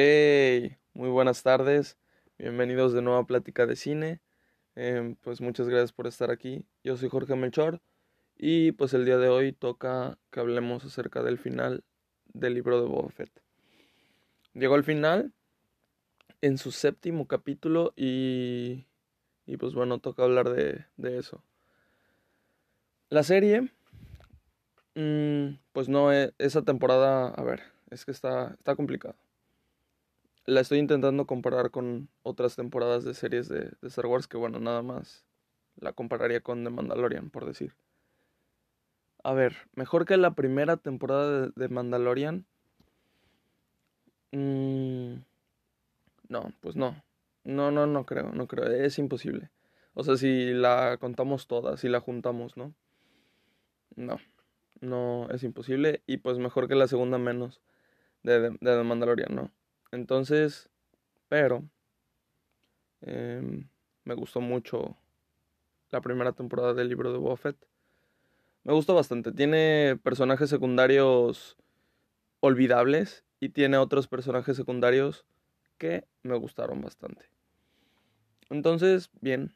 Hey, muy buenas tardes. Bienvenidos de nuevo a Plática de Cine. Em, pues muchas gracias por estar aquí. Yo soy Jorge Melchor y pues el día de hoy toca que hablemos acerca del final del libro de Boba Fett. Llegó al final en su séptimo capítulo y, y pues bueno, toca hablar de, de eso. La serie, mm, pues no, e, esa temporada, a ver, es que está, está complicado. La estoy intentando comparar con otras temporadas de series de, Star Wars, que bueno, nada más la compararía con The Mandalorian, por decir. A ver, mejor que la primera temporada de, de Mandalorian. Mm, no, pues no. No, no, no creo, no creo. Es imposible. O sea, si la contamos toda, si la juntamos, ¿no? No, no es imposible. Y pues mejor que la segunda menos de, de, de Mandalorian, ¿no? Entonces, pero eh, me gustó mucho la primera temporada del libro de Boba Fett. Me gustó bastante. Tiene personajes secundarios olvidables y tiene otros personajes secundarios que me gustaron bastante. Entonces, bien.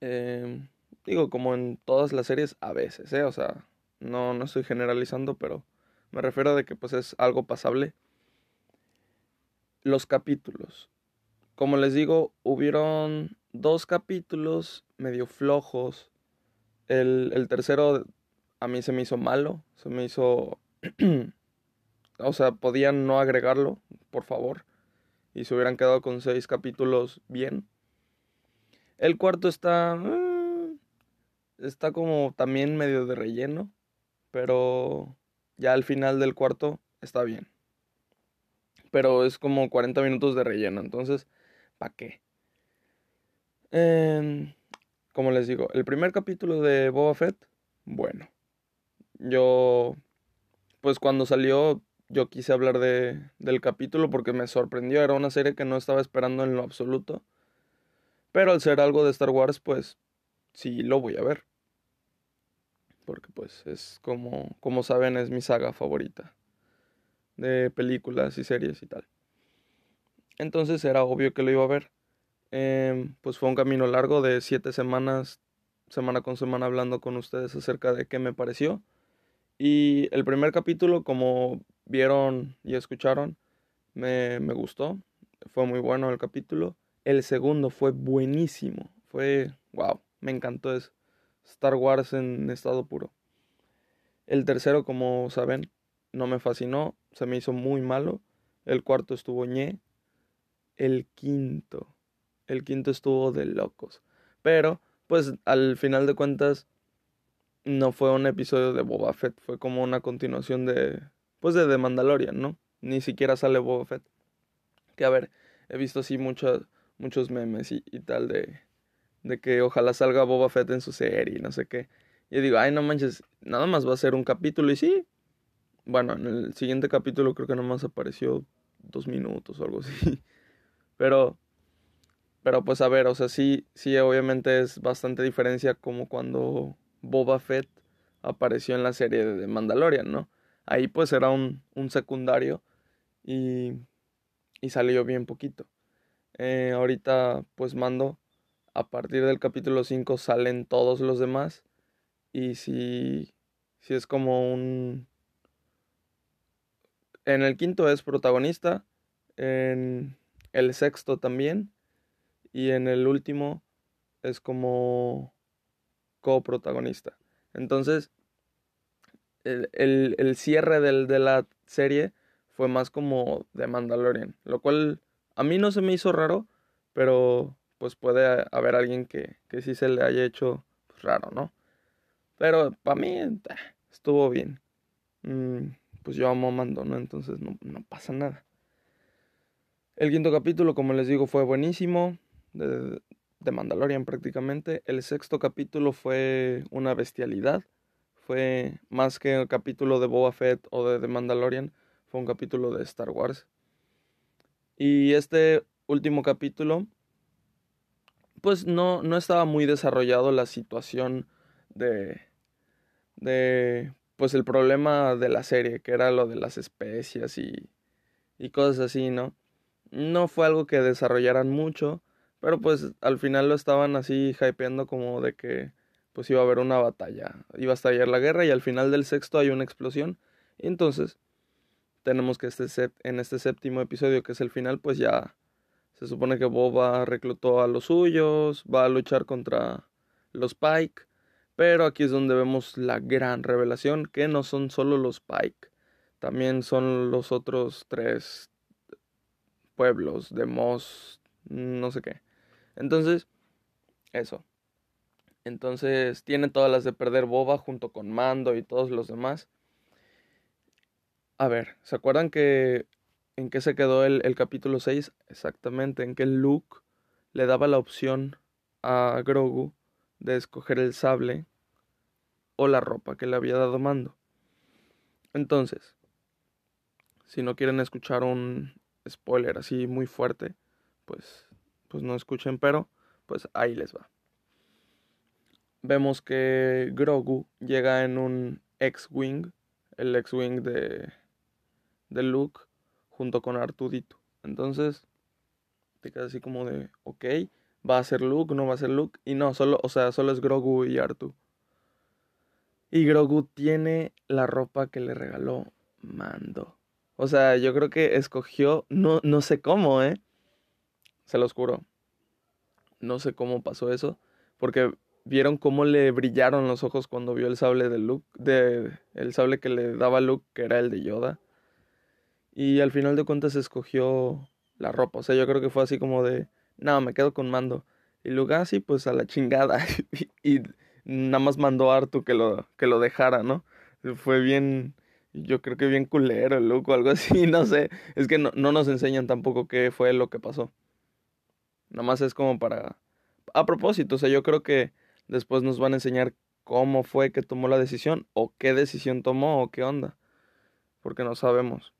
Eh, digo, como en todas las series, a veces, ¿eh? O sea, no, no estoy generalizando, pero me refiero a de que pues es algo pasable. Los capítulos. Como les digo, hubieron dos capítulos medio flojos. El, el tercero a mí se me hizo malo, se me hizo... o sea, podían no agregarlo, por favor. Y se hubieran quedado con seis capítulos bien. El cuarto está... Uh, está como también medio de relleno. Pero ya al final del cuarto está bien. Pero es como 40 minutos de relleno. Entonces, ¿para qué? Eh, como les digo, el primer capítulo de Boba Fett, bueno. Yo, pues cuando salió, yo quise hablar de, del capítulo porque me sorprendió. Era una serie que no estaba esperando en lo absoluto. Pero al ser algo de Star Wars, pues sí lo voy a ver. Porque pues es como, como saben, es mi saga favorita. De películas y series y tal. Entonces era obvio que lo iba a ver. Eh, pues fue un camino largo de siete semanas, semana con semana, hablando con ustedes acerca de qué me pareció. Y el primer capítulo, como vieron y escucharon, me, me gustó. Fue muy bueno el capítulo. El segundo fue buenísimo. Fue, wow, me encantó eso. Star Wars en estado puro. El tercero, como saben, no me fascinó. Se me hizo muy malo. El cuarto estuvo ñe. El quinto el quinto estuvo de locos. Pero, pues al final de cuentas, no fue un episodio de Boba Fett, fue como una continuación de, pues de The Mandalorian, ¿no? Ni siquiera sale Boba Fett. Que a ver, he visto así muchos, muchos memes y, y tal de, de que ojalá salga Boba Fett en su serie y no sé qué. Yo digo, ay, no manches, nada más va a ser un capítulo y sí. Bueno, en el siguiente capítulo creo que nada más apareció dos minutos o algo así. Pero pero pues a ver, o sea, sí, sí, obviamente es bastante diferencia como cuando Boba Fett apareció en la serie de Mandalorian, ¿no? Ahí pues era un, un secundario y, y salió bien poquito. Eh, ahorita pues mando, a partir del capítulo 5 salen todos los demás y si, si es como un... En el quinto es protagonista, en el sexto también y en el último es como coprotagonista. Entonces, el, el, el cierre del, de la serie fue más como de Mandalorian, lo cual a mí no se me hizo raro, pero pues puede haber alguien que, que sí se le haya hecho pues, raro, ¿no? Pero para mí eh, estuvo bien. Mm, pues yo amo Mando, ¿no? Entonces no, no pasa nada. El quinto capítulo, como les digo, fue buenísimo de, de Mandalorian prácticamente. El sexto capítulo fue una bestialidad. Fue más que el capítulo de Boba Fett o de The Mandalorian, fue un capítulo de Star Wars. Y este último capítulo, pues no, no estaba muy desarrollado la situación de, de, pues el problema de la serie, que era lo de las especias y, y cosas así, ¿no? No fue algo que desarrollaran mucho, pero pues al final lo estaban así hypeando como de que pues iba a haber una batalla, iba a estallar la guerra y al final del sexto hay una explosión. Y entonces tenemos que este en este séptimo episodio, que es el final, pues ya se supone que Boba reclutó a los suyos, va a luchar contra los Pike, pero aquí es donde vemos la gran revelación, que no son solo los Pike, también son los otros tres pueblos de Moss, no sé qué. Entonces, eso. Entonces tiene todas las de perder Boba junto con Mando y todos los demás. A ver, ¿se acuerdan que en qué se quedó el, el capítulo 6? Exactamente, en que Luke le daba la opción a Grogu de escoger el sable o la ropa que le había dado Mando. Entonces, si no quieren escuchar un spoiler así muy fuerte, pues, pues no escuchen, pero pues ahí les va. Vemos que Grogu llega en un X-Wing, el X-Wing de, de Luke junto con Artudito. Entonces, te quedas así como de, ok, va a ser Luke, no va a ser Luke. Y no, solo, o sea, solo es Grogu y Artu. Y Grogu tiene la ropa que le regaló Mando. O sea, yo creo que escogió, no, no sé cómo, ¿eh? Se los juro. No sé cómo pasó eso. Porque vieron cómo le brillaron los ojos cuando vio el sable de Luke, de, el sable que le daba Luke, que era el de Yoda. Y al final de cuentas escogió la ropa. O sea, yo creo que fue así como de, no, me quedo con mando. Y Luke, así ah, pues a la chingada. y, nada más mandó a Artu que lo, que lo dejara, ¿no? Fue bien, yo creo que bien culero Luke o algo así, no sé. Es que no, no nos enseñan tampoco qué fue lo que pasó. Nada más es como para... A propósito, o sea, yo creo que después nos van a enseñar cómo fue que tomó la decisión o qué decisión tomó o qué onda. Porque no sabemos.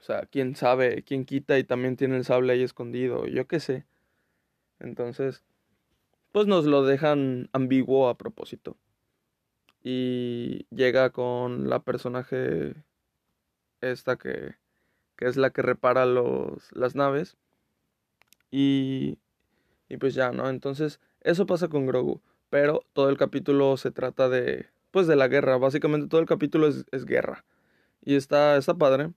O sea, quién sabe, quién quita y también tiene el sable ahí escondido, yo qué sé. Entonces, pues nos lo dejan ambiguo a propósito. Y llega con la personaje esta que, que es la que repara los, las naves. Y, y pues ya, ¿no? Entonces, eso pasa con Grogu. Pero todo el capítulo se trata de, pues de la guerra. Básicamente todo el capítulo es, guerra. Y está, está padre.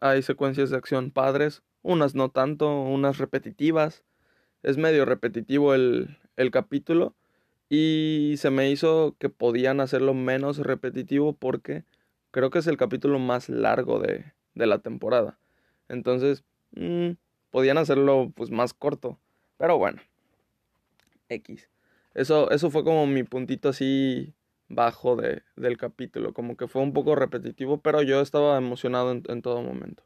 Hay secuencias de acción padres, unas no tanto, unas repetitivas. Es medio repetitivo el, el capítulo y se me hizo que podían hacerlo menos repetitivo porque creo que es el capítulo más largo de, de la temporada. Entonces, mm, podían hacerlo pues más corto. Pero bueno, X. Eso, eso fue como mi puntito así bajo de, del capítulo, como que fue un poco repetitivo, pero yo estaba emocionado en, en todo momento.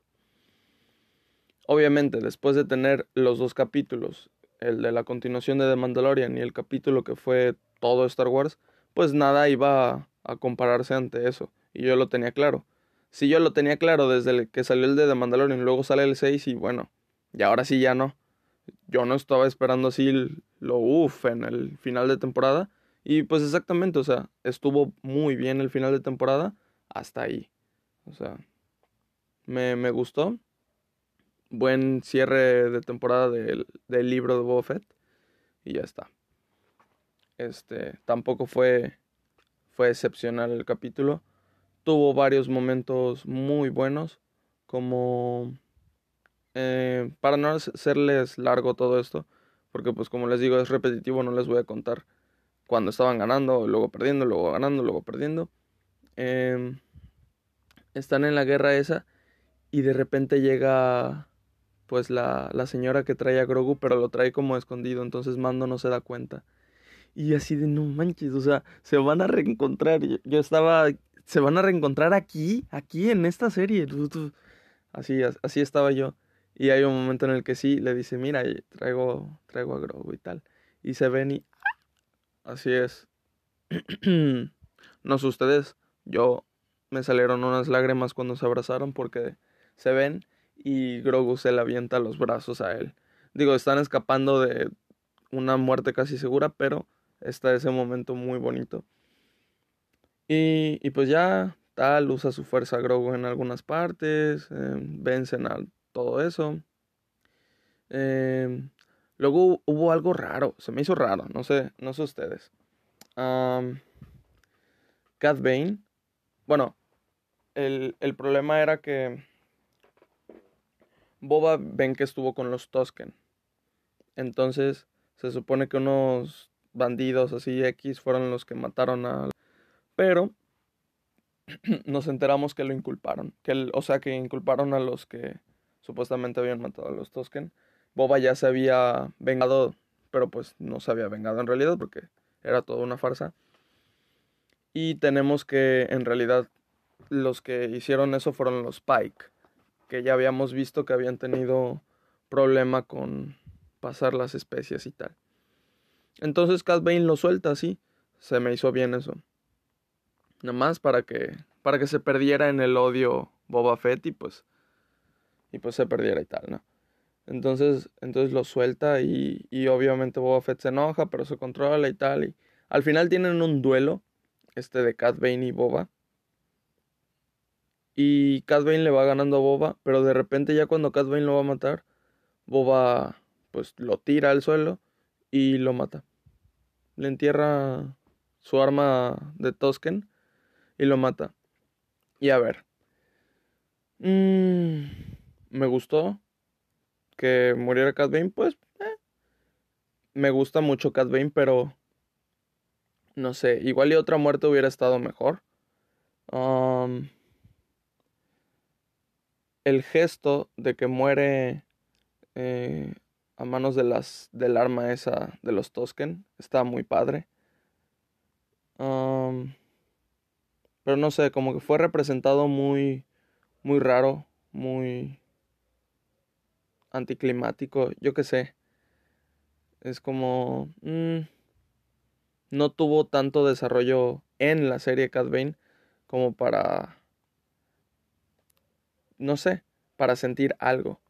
Obviamente, después de tener los dos capítulos, el de la continuación de The Mandalorian y el capítulo que fue todo Star Wars, pues nada iba a, compararse ante eso, y yo lo tenía claro. Si yo lo tenía claro desde que salió el de The Mandalorian, luego sale el 6 y bueno, y ahora sí ya no. Yo no estaba esperando así lo uff en el final de temporada, y pues exactamente, o sea, estuvo muy bien el final de temporada hasta ahí. O sea, me, me gustó. Buen cierre de temporada del, del libro de Boba Fett. Y ya está. Este, tampoco fue, fue excepcional el capítulo. Tuvo varios momentos muy buenos. Como... Eh, para no hacerles largo todo esto, porque pues como les digo es repetitivo, no les voy a contar cuando estaban ganando, luego perdiendo, luego ganando, luego perdiendo. Em, están en la guerra esa y de repente llega pues la, la, señora que trae a Grogu, pero lo trae como escondido, entonces Mando no se da cuenta. Y así de no manches, o sea, se van a reencontrar. Yo, estaba, se van a reencontrar aquí, aquí en esta serie. Así, así estaba yo. Y hay un momento en el que sí, le dice, mira, traigo, traigo a Grogu y tal. Y se ven y Así es. no sé ustedes, yo me salieron unas lágrimas cuando se abrazaron porque se ven y Grogu se le avienta los brazos a él. Digo, están escapando de una muerte casi segura, pero está ese momento muy bonito. Y, y pues ya tal, usa su fuerza Grogu en algunas partes, eh, vencen a todo eso. Eh, luego hubo algo raro, se me hizo raro, no sé, no sé ustedes. Um, Cat Bane, bueno, el, el problema era que Boba ven que estuvo con los Tosken. Entonces, se supone que unos bandidos así X fueron los que mataron a... Pero nos enteramos que lo inculparon. Que o sea, que inculparon a los que supuestamente habían matado a los Tosken. Boba ya se había vengado, pero pues no se había vengado en realidad porque era toda una farsa. Y tenemos que en realidad los que hicieron eso fueron los Pike, que ya habíamos visto que habían tenido problema con pasar las especies y tal. Entonces Cat Bane lo suelta así. Se me hizo bien eso. Nada más para que para que se perdiera en el odio Boba Fett y pues y pues se perdiera y tal, ¿no? Entonces, entonces lo suelta y, y obviamente Boba Fett se enoja, pero se controla y tal. Y al final tienen un duelo, este de Cat Bane y Boba. Y Cat Bane le va ganando a Boba, pero de repente ya cuando Cat Bane lo va a matar, Boba pues lo tira al suelo y lo mata. Le entierra su arma de Tosken y lo mata. Y a ver. Mmm, me gustó que muriera Cat Bane, pues eh, me gusta mucho Cat Bane, pero no sé, igual y otra muerte hubiera estado mejor. Um, el gesto de que muere eh, a manos de las del arma esa de los Tosken está muy padre. Pero no sé, como que fue representado muy muy raro, muy anticlimático, yo qué sé. Es como mm, no tuvo tanto desarrollo en la serie Cat Bane como para no sé, para sentir algo.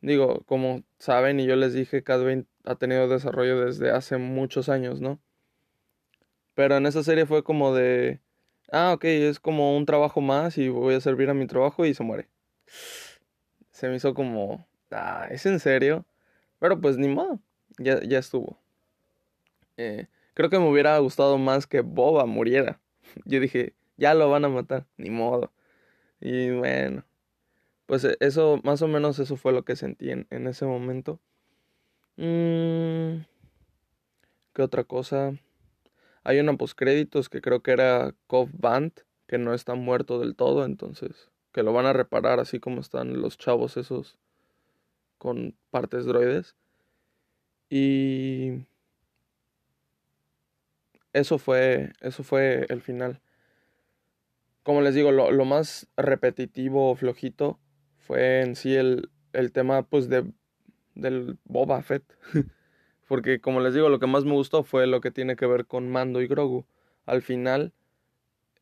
Digo, como saben y yo les dije, Cat ha tenido desarrollo desde hace muchos años, ¿no? Pero en esa serie fue como de, ah, ok, es como un trabajo más y voy a servir a mi trabajo y se muere. Se me hizo como, ah, ¿es en serio? Pero pues ni modo, ya, ya estuvo. Eh, creo que me hubiera gustado más que Boba muriera. Yo dije, ya lo van a matar, ni modo. Y bueno, pues e, eso, más o menos eso fue lo que sentí en, ese momento. Mm, ¿Qué otra cosa? Hay una postcréditos que creo que era Cove Band, que no está muerto del todo, entonces que lo van a reparar así como están los chavos esos con partes droides. Y eso fue, eso fue el final. Como les digo, lo, lo más repetitivo, flojito, fue en sí el, el tema pues de del Boba Fett. Porque como les digo, lo que más me gustó fue lo que tiene que ver con Mando y Grogu. Al final,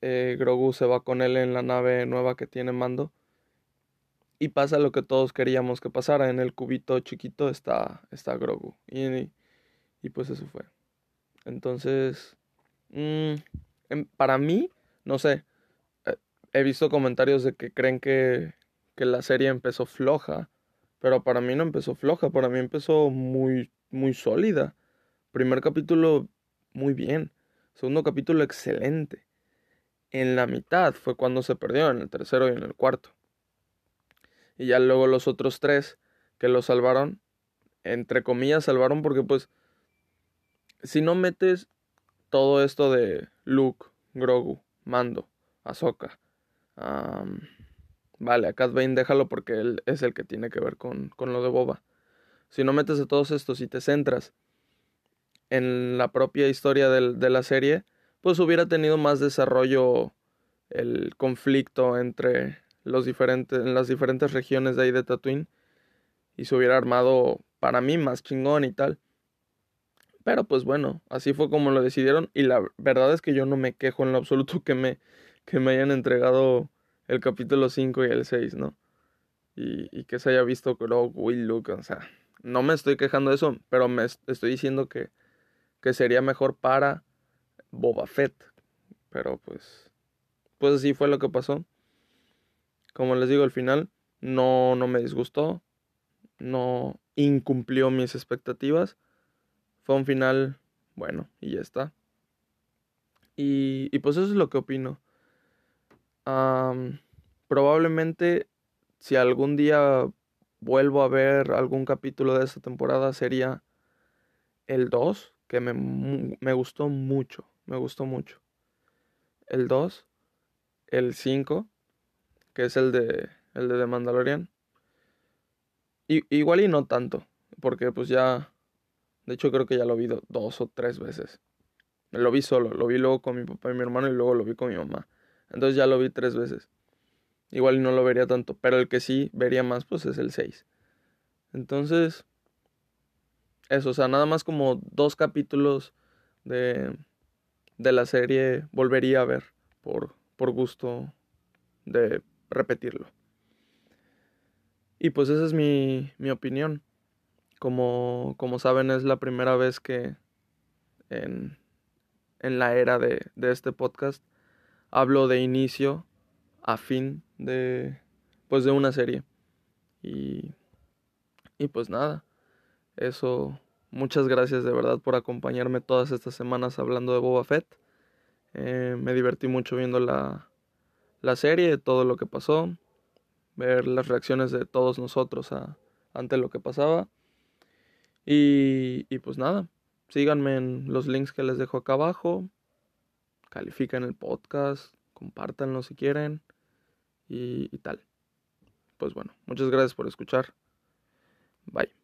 eh, Grogu se va con él en la nave nueva que tiene Mando. Y pasa lo que todos queríamos que pasara. En el cubito chiquito está, está Grogu. Y, y pues eso fue. Entonces, mm, para mí, no sé. Eh, he visto comentarios de que creen que que la serie empezó floja, pero para mí no empezó floja, para mí empezó muy, muy sólida. Primer capítulo, muy bien. Segundo capítulo, excelente. En la mitad fue cuando se perdió, en el tercero y en el cuarto. Y ya luego los otros tres que lo salvaron, entre comillas salvaron porque pues, si no metes todo esto de Luke, Grogu, Mando, Ahsoka, Vale, a Cat Bane déjalo porque él es el que tiene que ver con, con lo de Boba. Si no metes a todos estos y te centras en la propia historia del, de la serie, pues hubiera tenido más desarrollo el conflicto entre los diferentes, en las diferentes regiones de ahí de Tatooine y se hubiera armado para mí más chingón y tal. Pero pues bueno, así fue como lo decidieron y la verdad es que yo no me quejo en lo absoluto que me, que me hayan entregado el capítulo 5 y el 6, ¿no? Y, y que se haya visto Grogu y Luke, o sea, no me estoy quejando de eso, pero me estoy diciendo que, que sería mejor para Boba Fett. Pero pues, pues así fue lo que pasó. Como les digo, al final no, no me disgustó, no incumplió mis expectativas. Fue un final bueno y ya está. Y, y pues eso es lo que opino. Probablemente si algún día vuelvo a ver algún capítulo de esta temporada sería el 2, que me, me gustó mucho, me gustó mucho. El 2, el 5, que es el de, el de The Mandalorian. Y, igual y no tanto, porque pues ya, de hecho creo que ya lo vi dos o tres veces. Lo vi solo, lo vi luego con mi papá y mi hermano y luego lo vi con mi mamá. Entonces ya lo vi tres veces. Igual no lo vería tanto, pero el que sí vería más pues es el 6. Entonces, eso, o sea, nada más como dos capítulos de, de la serie volvería a ver por, por gusto de repetirlo. Y pues esa es mi, mi opinión. Como, como saben, es la primera vez que en, en la era de, de este podcast hablo de inicio a fin de pues de una serie. Y y pues nada. Eso muchas gracias de verdad por acompañarme todas estas semanas hablando de Boba Fett. Eh, me divertí mucho viendo la la serie todo lo que pasó ver las reacciones de todos nosotros ante lo que pasaba. Y, y pues nada. Síganme en los links que les dejo acá abajo califiquen el podcast compártanlo si quieren y, tal. Pues bueno, muchas gracias por escuchar. Bye.